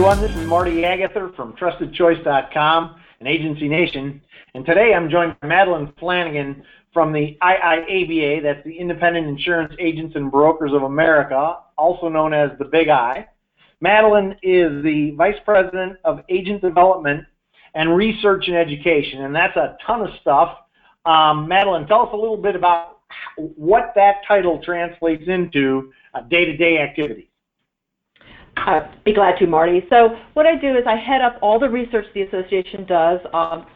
Everyone. This is Marty Agather from TrustedChoice.com and Agency Nation. And today I'm joined by Madeline Flanagan from the IIABA, that's the Independent Insurance Agents and Brokers of America, also known as the Big I. Madeline is the Vice President of Agent Development and Research and Education, and that's a ton of stuff. Um, Madeline, tell us a little bit about what that title translates into day-to-day activities. I'd be glad to, Marty. So what I do is I head up all the research the association does um,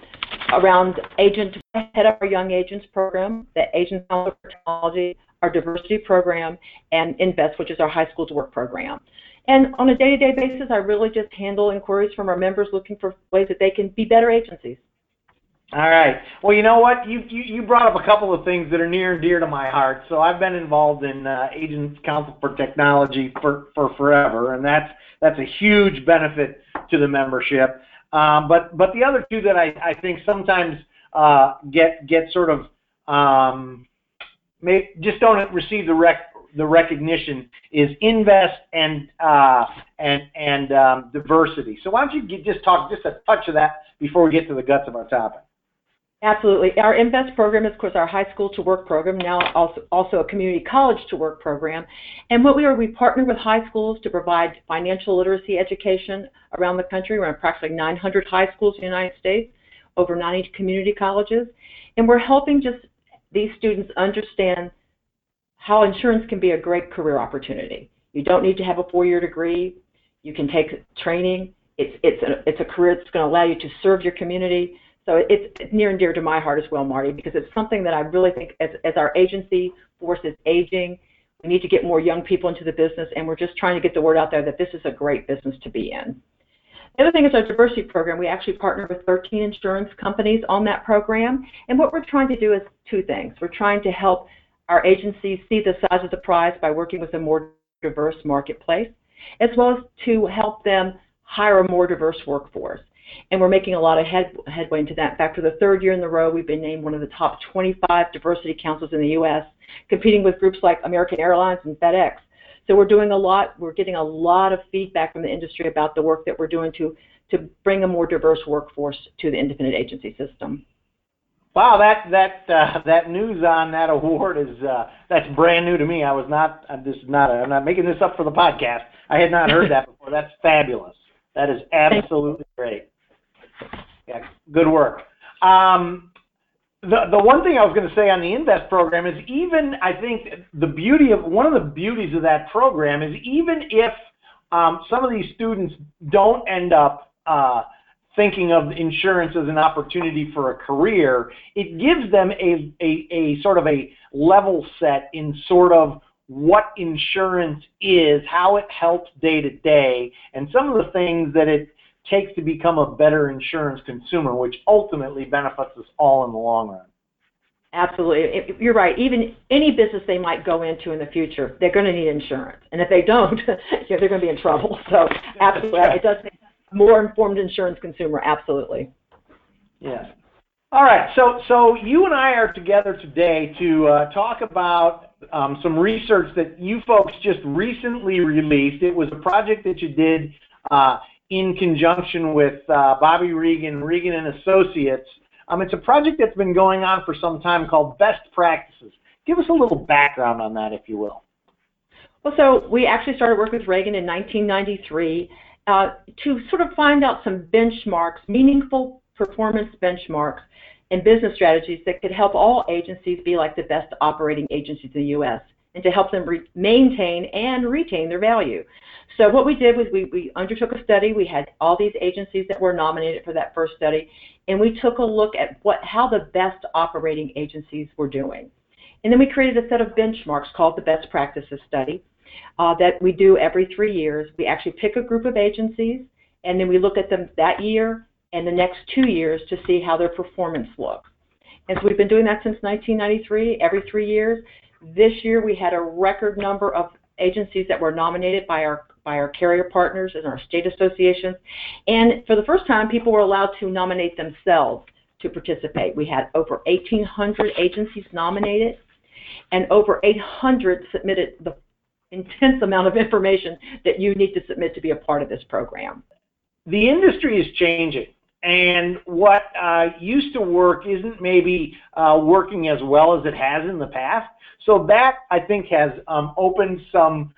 around agent, head up our young agents program, the Agent for Technology, our diversity program, and Invest, which is our high school to work program. And on a day-to-day basis, I really just handle inquiries from our members looking for ways that they can be better agencies. All right. Well, you know what? You, you, you brought up a couple of things that are near and dear to my heart. So I've been involved in uh, Agents Council for Technology for, for forever, and that's that's a huge benefit to the membership. Um, but but the other two that I, I think sometimes uh, get get sort of um, may, just don't receive the rec the recognition is invest and uh, and and um, diversity. So why don't you get, just talk just a touch of that before we get to the guts of our topic? Absolutely. Our INVEST program is, of course, our high school to work program, now also, also a community college to work program. And what we are, we partner with high schools to provide financial literacy education around the country. We're in approximately 900 high schools in the United States, over 90 community colleges. And we're helping just these students understand how insurance can be a great career opportunity. You don't need to have a four-year degree. You can take training. It's, it's, a, it's a career that's going to allow you to serve your community so it's, near and dear to my heart as well, Marty, because it's something that I really think as, as our agency force is aging, we need to get more young people into the business, and we're just trying to get the word out there that this is a great business to be in. The other thing is our diversity program. We actually partner with 13 insurance companies on that program, and what we're trying to do is two things. We're trying to help our agencies see the size of the prize by working with a more diverse marketplace, as well as to help them hire a more diverse workforce and we're making a lot of head, headway into that. In fact, for the third year in a row, we've been named one of the top 25 diversity councils in the U.S., competing with groups like American Airlines and FedEx. So we're doing a lot. We're getting a lot of feedback from the industry about the work that we're doing to to bring a more diverse workforce to the independent agency system. Wow, that that uh, that news on that award is uh, that's brand new to me. I was not. I'm just not. I'm not making this up for the podcast. I had not heard that before. That's fabulous. That is absolutely great. Yeah, good work. Um, the the one thing I was going to say on the Invest program is even I think the beauty of one of the beauties of that program is even if um, some of these students don't end up uh, thinking of insurance as an opportunity for a career, it gives them a, a, a sort of a level set in sort of what insurance is, how it helps day to day, and some of the things that it takes to become a better insurance consumer, which ultimately benefits us all in the long run. Absolutely. You're right. Even any business they might go into in the future, they're going to need insurance. And if they don't, they're going to be in trouble. So, absolutely. It does make a more informed insurance consumer. Absolutely. Yes. All right. So, so you and I are together today to uh, talk about um, some research that you folks just recently released. It was a project that you did uh, in conjunction with uh, Bobby Reagan, Reagan and Associates. Um, it's a project that's been going on for some time called Best Practices. Give us a little background on that, if you will. Well, so we actually started work with Reagan in 1993 uh, to sort of find out some benchmarks, meaningful performance benchmarks and business strategies that could help all agencies be like the best operating agencies in the U.S. and to help them maintain and retain their value. So what we did was we, we undertook a study. We had all these agencies that were nominated for that first study, and we took a look at what how the best operating agencies were doing. And then we created a set of benchmarks called the Best Practices Study uh, that we do every three years. We actually pick a group of agencies, and then we look at them that year and the next two years to see how their performance looks. And so we've been doing that since 1993, every three years. This year we had a record number of agencies that were nominated by our by our carrier partners and our state associations. And for the first time, people were allowed to nominate themselves to participate. We had over 1,800 agencies nominated, and over 800 submitted the intense amount of information that you need to submit to be a part of this program. The industry is changing, and what uh, used to work isn't maybe uh, working as well as it has in the past. So that I think has um, opened some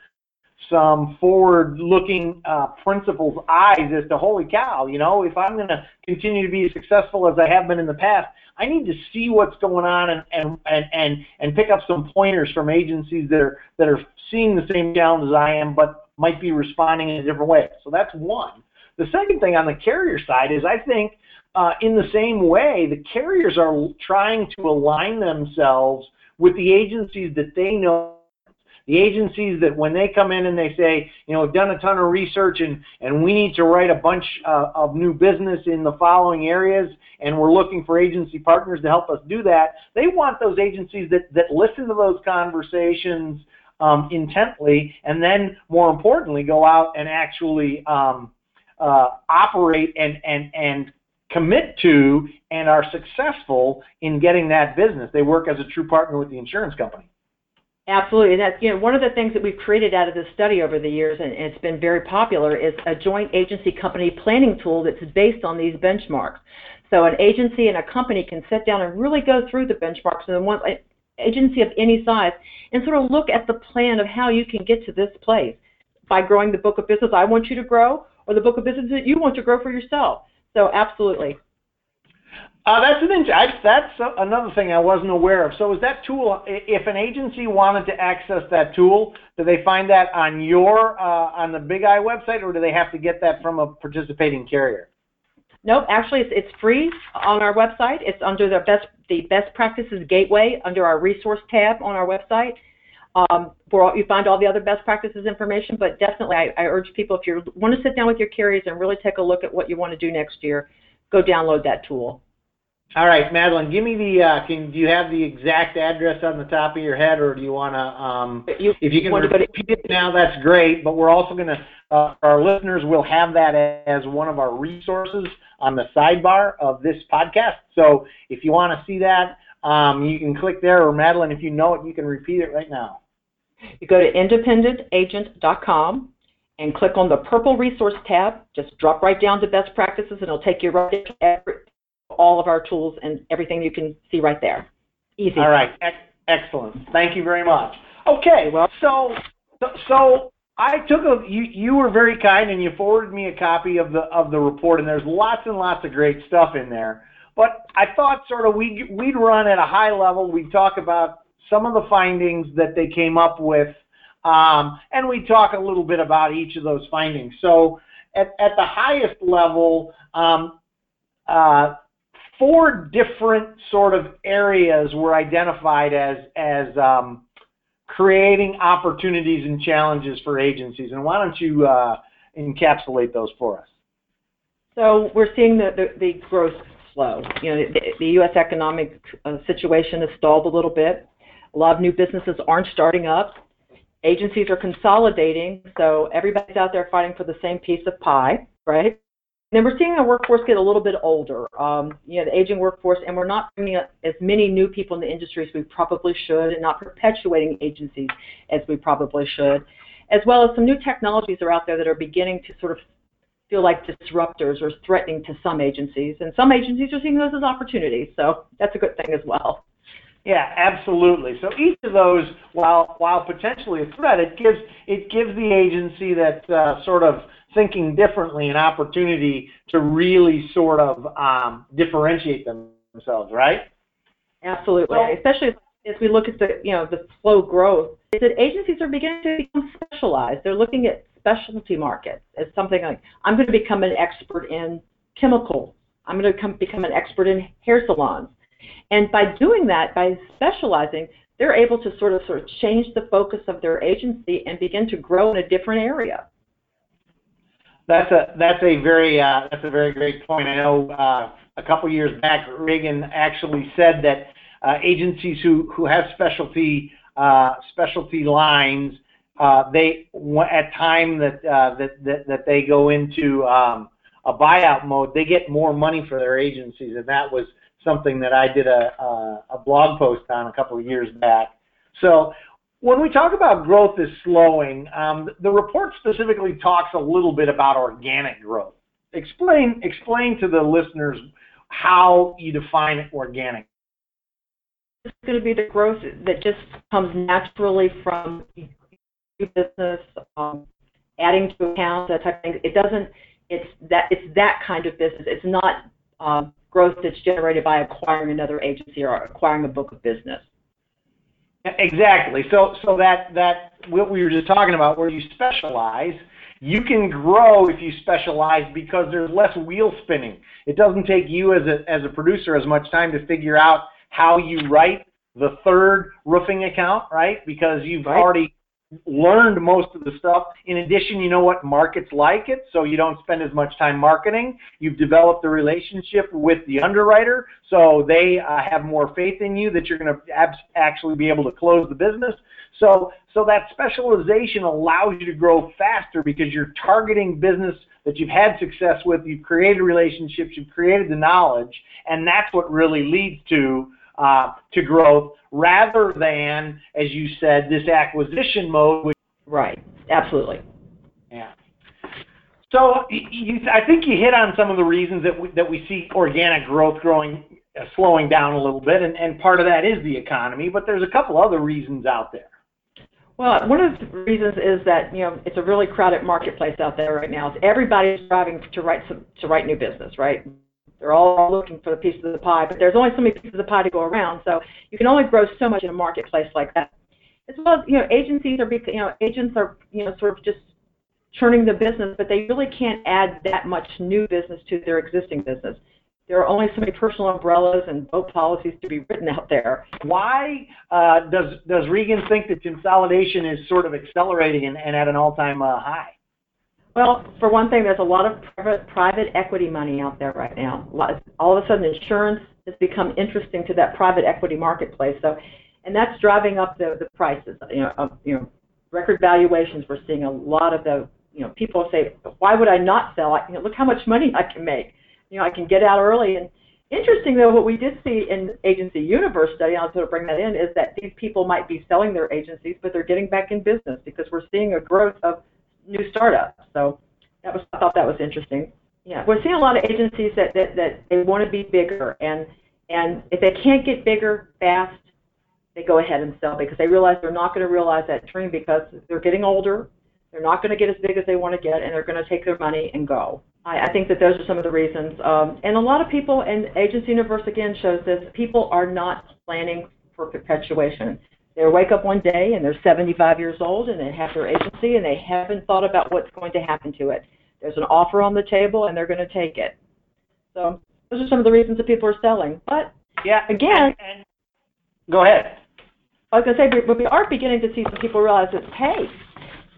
some forward-looking uh, principles eyes as to holy cow, you know, if I'm going to continue to be as successful as I have been in the past, I need to see what's going on and and and and, and pick up some pointers from agencies that are that are seeing the same challenges I am, but might be responding in a different way. So that's one. The second thing on the carrier side is I think uh, in the same way the carriers are trying to align themselves with the agencies that they know. The agencies that when they come in and they say, you know, we've done a ton of research and, and we need to write a bunch uh, of new business in the following areas and we're looking for agency partners to help us do that, they want those agencies that, that listen to those conversations um, intently and then, more importantly, go out and actually um, uh, operate and, and, and commit to and are successful in getting that business. They work as a true partner with the insurance company. Absolutely. And that's, you know, one of the things that we've created out of this study over the years, and it's been very popular, is a joint agency company planning tool that's based on these benchmarks. So an agency and a company can sit down and really go through the benchmarks and then one agency of any size and sort of look at the plan of how you can get to this place by growing the book of business I want you to grow or the book of business that you want to grow for yourself. So absolutely. Uh, that's an int- that's another thing I wasn't aware of. So is that tool? If an agency wanted to access that tool, do they find that on your uh, on the Big I website, or do they have to get that from a participating carrier? Nope, actually, it's, it's free on our website. It's under the best the best practices gateway under our resource tab on our website. Um, where you find all the other best practices information, but definitely I, I urge people if you want to sit down with your carriers and really take a look at what you want to do next year, go download that tool. All right, Madeline, give me the. Uh, can do you have the exact address on the top of your head, or do you want to? Um, you, if you can repeat it now, that's great. But we're also going to. Uh, our listeners will have that as one of our resources on the sidebar of this podcast. So if you want to see that, um, you can click there. Or Madeline, if you know it, you can repeat it right now. You go to independentagent.com and click on the purple resource tab. Just drop right down to best practices, and it'll take you right to every all of our tools and everything you can see right there. Easy. All right. excellent. Thank you very much. Okay. Well, so so I took a you you were very kind and you forwarded me a copy of the of the report and there's lots and lots of great stuff in there. But I thought sort of we we'd run at a high level. We'd talk about some of the findings that they came up with, um, and we talk a little bit about each of those findings. So at, at the highest level, um, uh, four different sort of areas were identified as as um, creating opportunities and challenges for agencies. And why don't you uh, encapsulate those for us? So we're seeing the, the, the growth slow. You know, the, the U.S. economic uh, situation has stalled a little bit. A lot of new businesses aren't starting up. Agencies are consolidating, so everybody's out there fighting for the same piece of pie, right? then we're seeing the workforce get a little bit older, um, you know, the aging workforce, and we're not bringing as many new people in the industry as we probably should, and not perpetuating agencies as we probably should, as well as some new technologies are out there that are beginning to sort of feel like disruptors or threatening to some agencies, and some agencies are seeing those as opportunities, so that's a good thing as well. Yeah, absolutely. So each of those, while while potentially a threat, it gives it gives the agency that uh, sort of thinking differently an opportunity to really sort of um, differentiate themselves, right? Absolutely, so, especially as we look at the you know the slow growth, is that agencies are beginning to become specialized. They're looking at specialty markets as something like I'm going to become an expert in chemicals. I'm going to come, become an expert in hair salons. And by doing that, by specializing, they're able to sort of sort of change the focus of their agency and begin to grow in a different area. That's a that's a very uh, that's a very great point. I know uh, a couple years back, Reagan actually said that uh, agencies who who have specialty uh, specialty lines, uh, they at time that, uh, that that that they go into um, a buyout mode, they get more money for their agencies, and that was something that I did a a, a blog post on a couple of years back. So When we talk about growth is slowing, um, the report specifically talks a little bit about organic growth. Explain explain to the listeners how you define organic. It's going to be the growth that just comes naturally from business, um, adding to accounts, that type of thing. It doesn't. It's that. It's that kind of business. It's not um, growth that's generated by acquiring another agency or acquiring a book of business. Exactly. So so that that what we were just talking about, where you specialize, you can grow if you specialize because there's less wheel spinning. It doesn't take you as a as a producer as much time to figure out how you write the third roofing account, right? Because you've right. already learned most of the stuff. In addition, you know what markets like it, so you don't spend as much time marketing. You've developed a relationship with the underwriter, so they uh, have more faith in you that you're going to actually be able to close the business. So, so that specialization allows you to grow faster because you're targeting business that you've had success with. You've created relationships, you've created the knowledge, and that's what really leads to uh, to growth rather than, as you said, this acquisition mode. Which, right. Absolutely. Yeah. So you, I think you hit on some of the reasons that we, that we see organic growth growing, uh, slowing down a little bit, and, and part of that is the economy. But there's a couple other reasons out there. Well, one of the reasons is that you know it's a really crowded marketplace out there right now. everybody's striving to write some, to write new business, right? They're all looking for the piece of the pie, but there's only so many pieces of the pie to go around. So you can only grow so much in a marketplace like that. As well as you know, agencies are you know agents are you know sort of just churning the business, but they really can't add that much new business to their existing business. There are only so many personal umbrellas and boat policies to be written out there. Why uh, does does Reagan think that consolidation is sort of accelerating and, and at an all-time uh, high? Well, for one thing, there's a lot of private, private equity money out there right now. All of a sudden, insurance has become interesting to that private equity marketplace. So, and that's driving up the, the prices. You know, of, you know, record valuations. We're seeing a lot of the, you know, people say, why would I not sell? I, you know, look how much money I can make. You know, I can get out early. And interesting though, what we did see in agency universe study, I'll sort of bring that in, is that these people might be selling their agencies, but they're getting back in business because we're seeing a growth of new startups. So that was I thought that was interesting. Yeah, we're seeing a lot of agencies that that, that they want to be bigger, and and if they can't get bigger fast, they go ahead and sell because they realize they're not going to realize that dream because they're getting older. They're not going to get as big as they want to get, and they're going to take their money and go. I, I think that those are some of the reasons. Um, and a lot of people, and Agency Universe again shows this, people are not planning for perpetuation. They wake up one day and they're 75 years old and they have their agency and they haven't thought about what's going to happen to it. There's an offer on the table and they're going to take it. So those are some of the reasons that people are selling. But yeah, again, and, and, go ahead. I was going to say, but we are beginning to see some people realize that hey,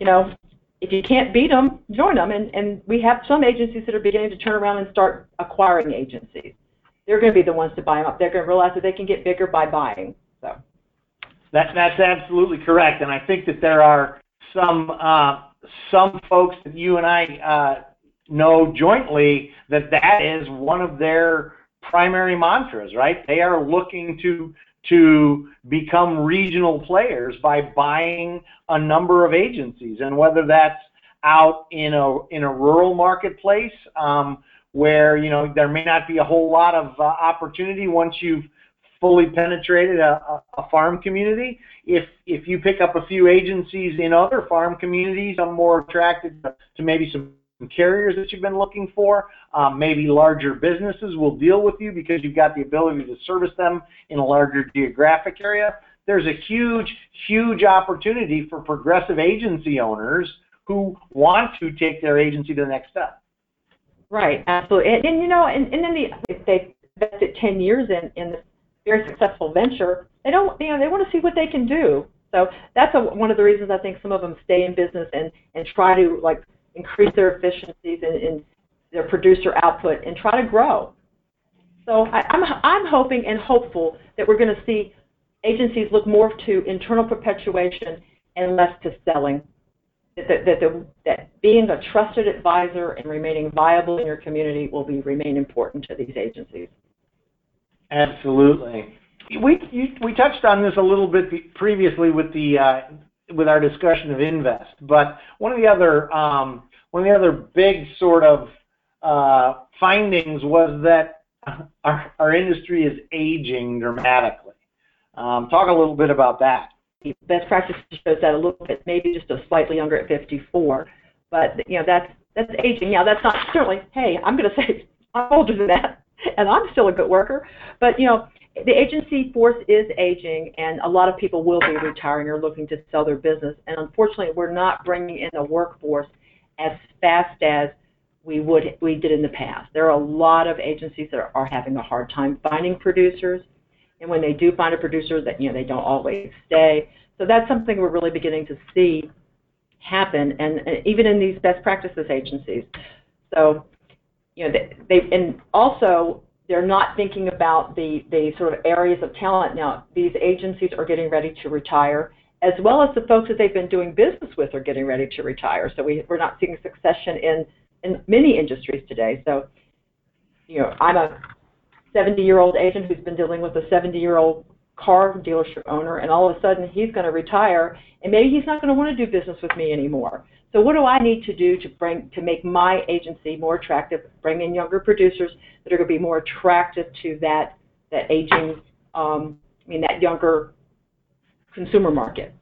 you know, if you can't beat them, join them. And and we have some agencies that are beginning to turn around and start acquiring agencies. They're going to be the ones to buy them up. They're going to realize that they can get bigger by buying. So. That, that's absolutely correct, and I think that there are some uh, some folks that you and I uh, know jointly that that is one of their primary mantras, right? They are looking to to become regional players by buying a number of agencies, and whether that's out in a in a rural marketplace um, where you know there may not be a whole lot of uh, opportunity once you've fully penetrated a, a, farm community. If if you pick up a few agencies in other farm communities, I'm more attracted to, maybe some carriers that you've been looking for. Um, maybe larger businesses will deal with you because you've got the ability to service them in a larger geographic area. There's a huge, huge opportunity for progressive agency owners who want to take their agency to the next step. Right, absolutely. And, and you know, and, and then the, if they invested 10 years in, in the very successful venture, they don't, you know, they want to see what they can do. So that's a, one of the reasons I think some of them stay in business and, and try to like increase their efficiencies and, and their producer output and try to grow. So I, I'm, I'm hoping and hopeful that we're going to see agencies look more to internal perpetuation and less to selling. That, that, that, that being a trusted advisor and remaining viable in your community will be remain important to these agencies. Absolutely. we you, we touched on this a little bit previously with the uh, with our discussion of invest, but one of the other um, one of the other big sort of uh, findings was that our, our industry is aging dramatically. Um, talk a little bit about that. Best practice shows that a little bit, maybe just a slightly younger at 54, but you know that's that's aging. Yeah, that's not certainly. Hey, I'm going to say I'm older than that, and I'm still a good worker. But you know, the agency force is aging, and a lot of people will be retiring or looking to sell their business. And unfortunately, we're not bringing in a workforce as fast as we would we did in the past. There are a lot of agencies that are, are having a hard time finding producers, and when they do find a producer, that you know they don't always stay. So that's something we're really beginning to see happen, and, and even in these best practices agencies. So you know they, they and also they're not thinking about the, the sort of areas of talent now. These agencies are getting ready to retire, as well as the folks that they've been doing business with are getting ready to retire. So we, we're not seeing succession in, in many industries today. So, you know, I'm a 70 year old agent who's been dealing with a 70 year old car dealership owner, and all of a sudden he's going to retire, and maybe he's not going to want to do business with me anymore. So what do I need to do to bring to make my agency more attractive? Bring in younger producers that are going to be more attractive to that that aging, um, I mean that younger consumer market.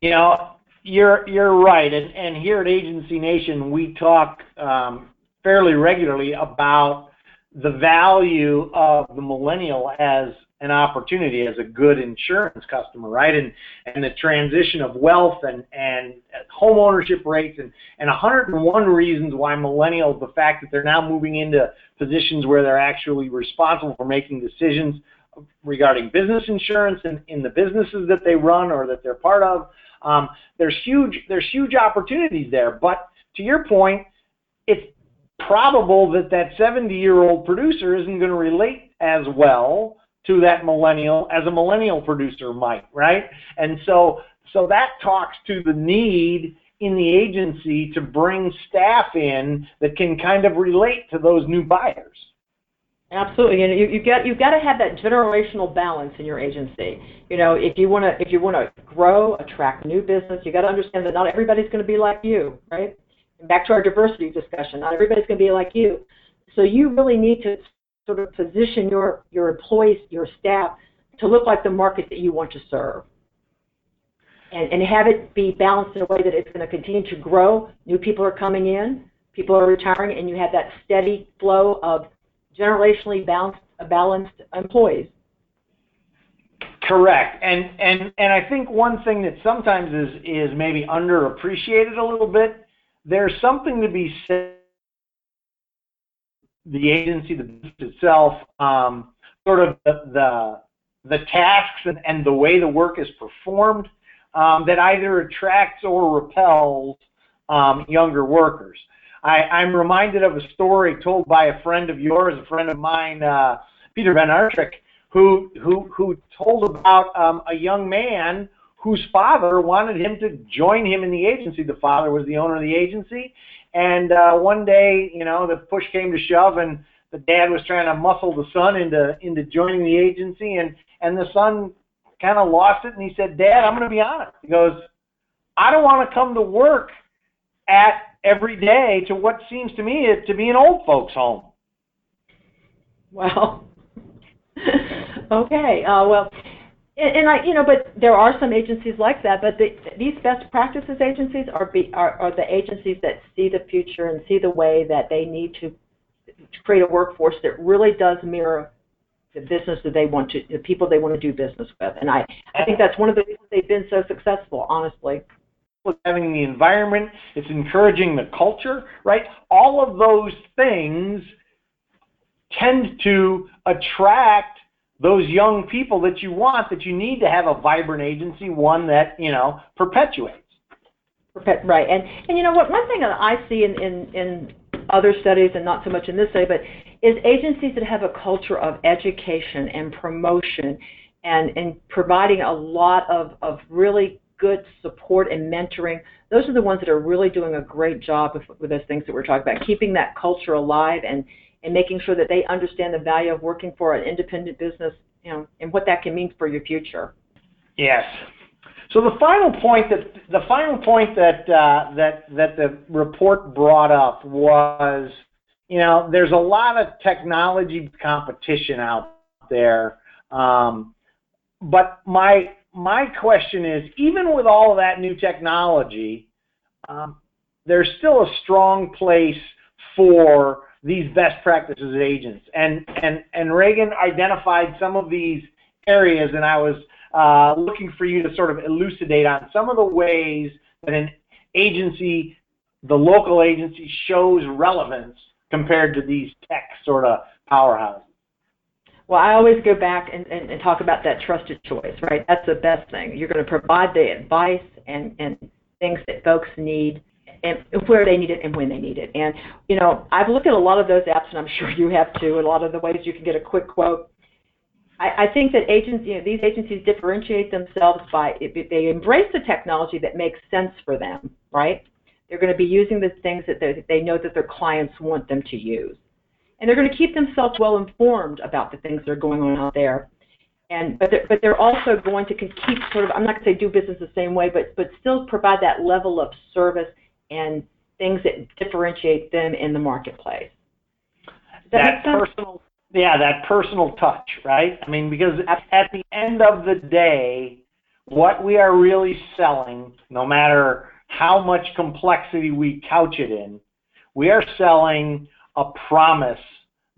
You know, you're you're right, and and here at Agency Nation we talk um, fairly regularly about the value of the millennial as an opportunity as a good insurance customer, right? And and the transition of wealth and and home ownership rates and and 101 reasons why millennials, the fact that they're now moving into positions where they're actually responsible for making decisions regarding business insurance and in the businesses that they run or that they're part of. Um, there's huge there's huge opportunities there, but to your point, it's probable that that 70 year old producer isn't going to relate as well to that millennial as a millennial producer might, right? And so so that talks to the need in the agency to bring staff in that can kind of relate to those new buyers. Absolutely, and you, you get you've got to have that generational balance in your agency. You know, if you want to if you want to grow, attract new business, you got to understand that not everybody's going to be like you, right? Back to our diversity discussion, not everybody's going to be like you. So you really need to sort of position your, your employees, your staff, to look like the market that you want to serve. And, and have it be balanced in a way that it's going to continue to grow. New people are coming in, people are retiring, and you have that steady flow of generationally balanced, balanced employees. Correct, and and and I think one thing that sometimes is is maybe underappreciated a little bit. There's something to be said the agency, the business itself, um, sort of the, the, the tasks and, and, the way the work is performed um, that either attracts or repels um, younger workers. I, I'm reminded of a story told by a friend of yours, a friend of mine, uh, Peter Van Aartrijk, who, who, who told about um, a young man whose father wanted him to join him in the agency. The father was the owner of the agency, and uh, one day, you know, the push came to shove, and the dad was trying to muscle the son into into joining the agency, and and the son kind of lost it, and he said, "Dad, I'm going to be honest." He goes, "I don't want to come to work at every day to what seems to me to be an old folks' home." Well, okay. Uh, well, and, and I, you know, but there are some agencies like that. But the, these best practices agencies are, be, are are the agencies that see the future and see the way that they need to, to create a workforce that really does mirror the business that they want to, the people they want to do business with. And I, I think that's one of the reasons they've been so successful, honestly. Having the environment, it's encouraging the culture, right? All of those things tend to attract those young people that you want that you need to have a vibrant agency, one that you know perpetuates. Right, and and you know what? One thing that I see in in, in other studies, and not so much in this study, but is agencies that have a culture of education and promotion, and and providing a lot of of really good support and mentoring. Those are the ones that are really doing a great job with, with those things that we're talking about, keeping that culture alive and and making sure that they understand the value of working for an independent business you know, and what that can mean for your future. Yes. So the final point that the final point that uh, that that the report brought up was, you know, there's a lot of technology competition out there, um, but my my question is, even with all of that new technology, um, there's still a strong place for these best practices agents. And and and Reagan identified some of these areas, and I was uh, looking for you to sort of elucidate on some of the ways that an agency, the local agency, shows relevance compared to these tech sort of powerhouses. Well, I always go back and, and, and talk about that trusted choice, right? That's the best thing. You're going to provide the advice and, and things that folks need and where they need it and when they need it. And, you know, I've looked at a lot of those apps, and I'm sure you have too, a lot of the ways you can get a quick quote. I, I think that agents, you know, these agencies differentiate themselves by if they embrace the technology that makes sense for them, right? They're going to be using the things that they know that their clients want them to use and they're going to keep themselves well informed about the things that are going on out there. And but they're, but they're also going to keep sort of I'm not going to say do business the same way, but but still provide that level of service and things that differentiate them in the marketplace. That, that personal, yeah, that personal touch, right? I mean, because at the end of the day, what we are really selling, no matter how much complexity we couch it in, we are selling a promise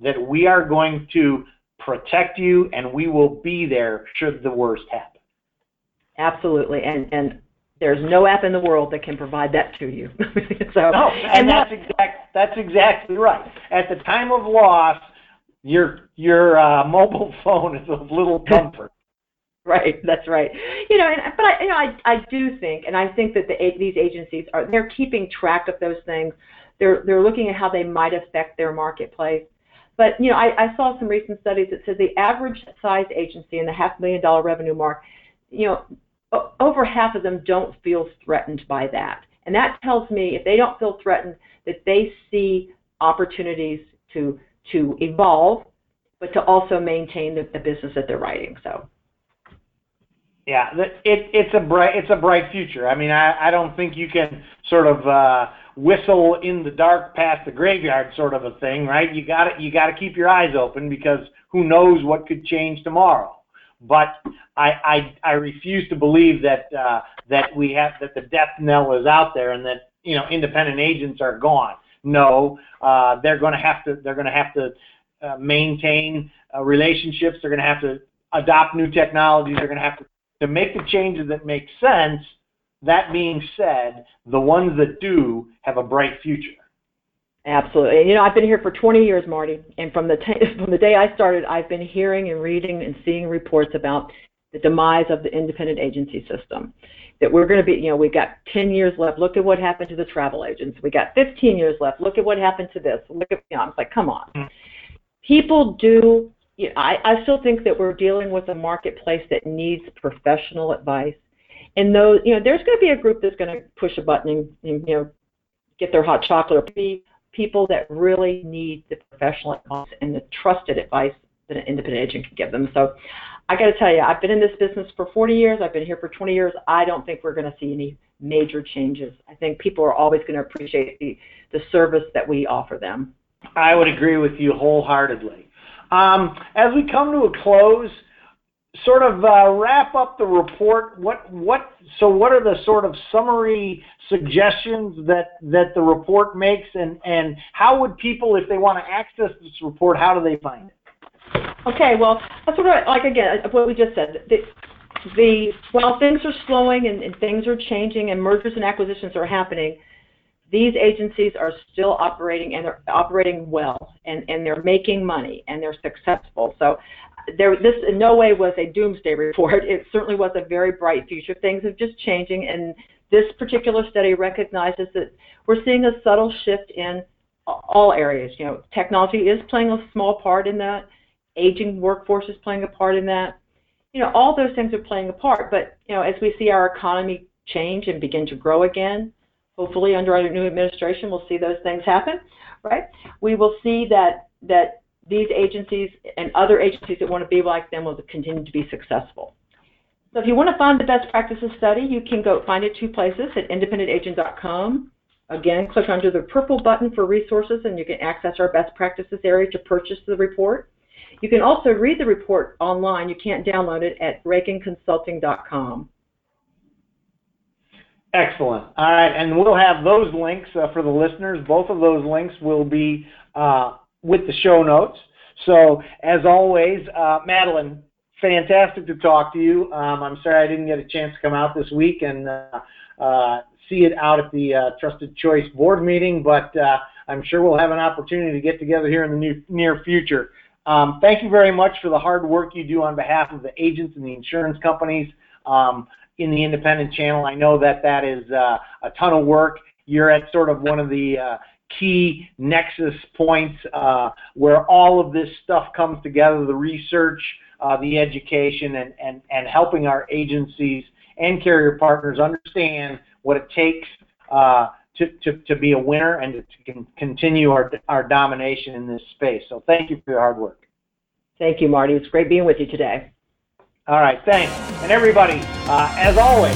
that we are going to protect you and we will be there should the worst happen. Absolutely. And and there's no app in the world that can provide that to you. so no, and, and that's exact that's exactly right. At the time of loss, your your uh, mobile phone is a little comfort. right, that's right. You know, and, but I you know I I do think, and I think that the these agencies are they're keeping track of those things. They're they're looking at how they might affect their marketplace. But you know, I, I saw some recent studies that said the average size agency in the half million dollar revenue mark, you know, over half of them don't feel threatened by that. And that tells me if they don't feel threatened, that they see opportunities to to evolve, but to also maintain the, the business that they're writing. So. Yeah, it, it's a bright it's a bright future. I mean, I, I don't think you can sort of uh, whistle in the dark past the graveyard sort of a thing, right? You got to you got to keep your eyes open because who knows what could change tomorrow. But I I, I refuse to believe that uh, that we have that the death knell is out there and that you know independent agents are gone. No, uh, they're going to have to they're going to have to uh, maintain uh, relationships. They're going to have to adopt new technologies. They're going to have to to make the changes that make sense that being said, the ones that do have a bright future. Absolutely. You know, I've been here for 20 years, Marty, and from the t- from the day I started, I've been hearing and reading and seeing reports about the demise of the independent agency system. That we're going to be, you know, we've got 10 years left. Look at what happened to the travel agents. We got 15 years left. Look at what happened to this. Look at, you know, I'm like, come on. Mm-hmm. People do. You know, I, I still think that we're dealing with a marketplace that needs professional advice and those, you know, there's going to be a group that's going to push a button and, and you know, get their hot chocolate. Or people that really need the professional advice and the trusted advice that an independent agent can give them. So, I got to tell you, I've been in this business for 40 years. I've been here for 20 years. I don't think we're going to see any major changes. I think people are always going to appreciate the, the service that we offer them. I would agree with you wholeheartedly. Um, as we come to a close, sort of uh, wrap up the report. What what so what are the sort of summary suggestions that that the report makes, and and how would people, if they want to access this report, how do they find it? Okay, well, that's what I, like again what we just said. The, the while things are slowing and, and things are changing and mergers and acquisitions are happening, these agencies are still operating and they're operating well and, and they're making money and they're successful. So there, this in no way was a doomsday report. It certainly was a very bright future. Things are just changing, and this particular study recognizes that we're seeing a subtle shift in all areas. You know, technology is playing a small part in that. Aging workforce is playing a part in that. You know, all those things are playing a part. But you know, as we see our economy change and begin to grow again, hopefully under our new administration, we'll see those things happen. Right? We will see that that these agencies and other agencies that want to be like them will continue to be successful. So if you want to find the best practices study, you can go find it two places at independentagent.com. Again, click under the purple button for resources and you can access our best practices area to purchase the report. You can also read the report online. You can't download it at reaganconsulting.com. Excellent. All right, and we'll have those links uh, for the listeners. Both of those links will be uh, with the show notes. So, as always, uh, Madeline, fantastic to talk to you. Um, I'm sorry I didn't get a chance to come out this week and uh, uh, see it out at the uh, Trusted Choice board meeting, but I'm sure we'll have an opportunity to get together here in the new, near future. Um, thank you very much for the hard work you do on behalf of the agents and the insurance companies um, in the independent channel. I know that that is uh, a ton of work. You're at sort of one of the uh, key nexus points uh, where all of this stuff comes together, the research, uh, the education, and, and, and helping our agencies and carrier partners understand what it takes uh, to, to, to be a winner and to, continue our, our domination in this space. So thank you for your hard work. Thank you, Marty. It's great being with you today. All right, thanks. And everybody, uh, as always,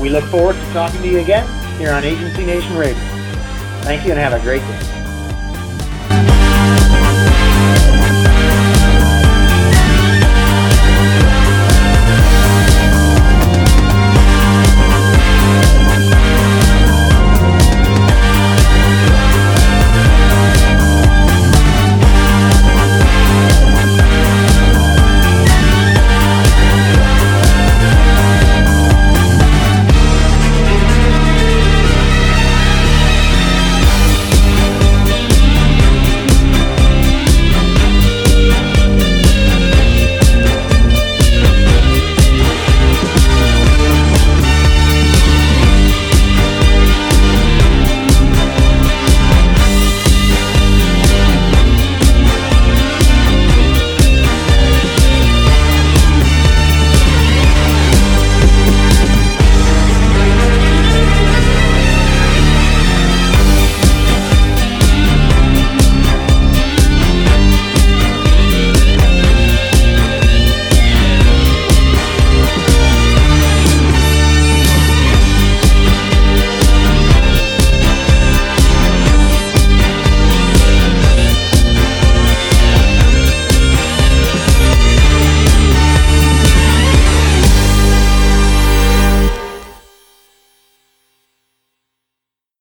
we look forward to talking to you again here on Agency Nation Radio. Thank you and have a great day.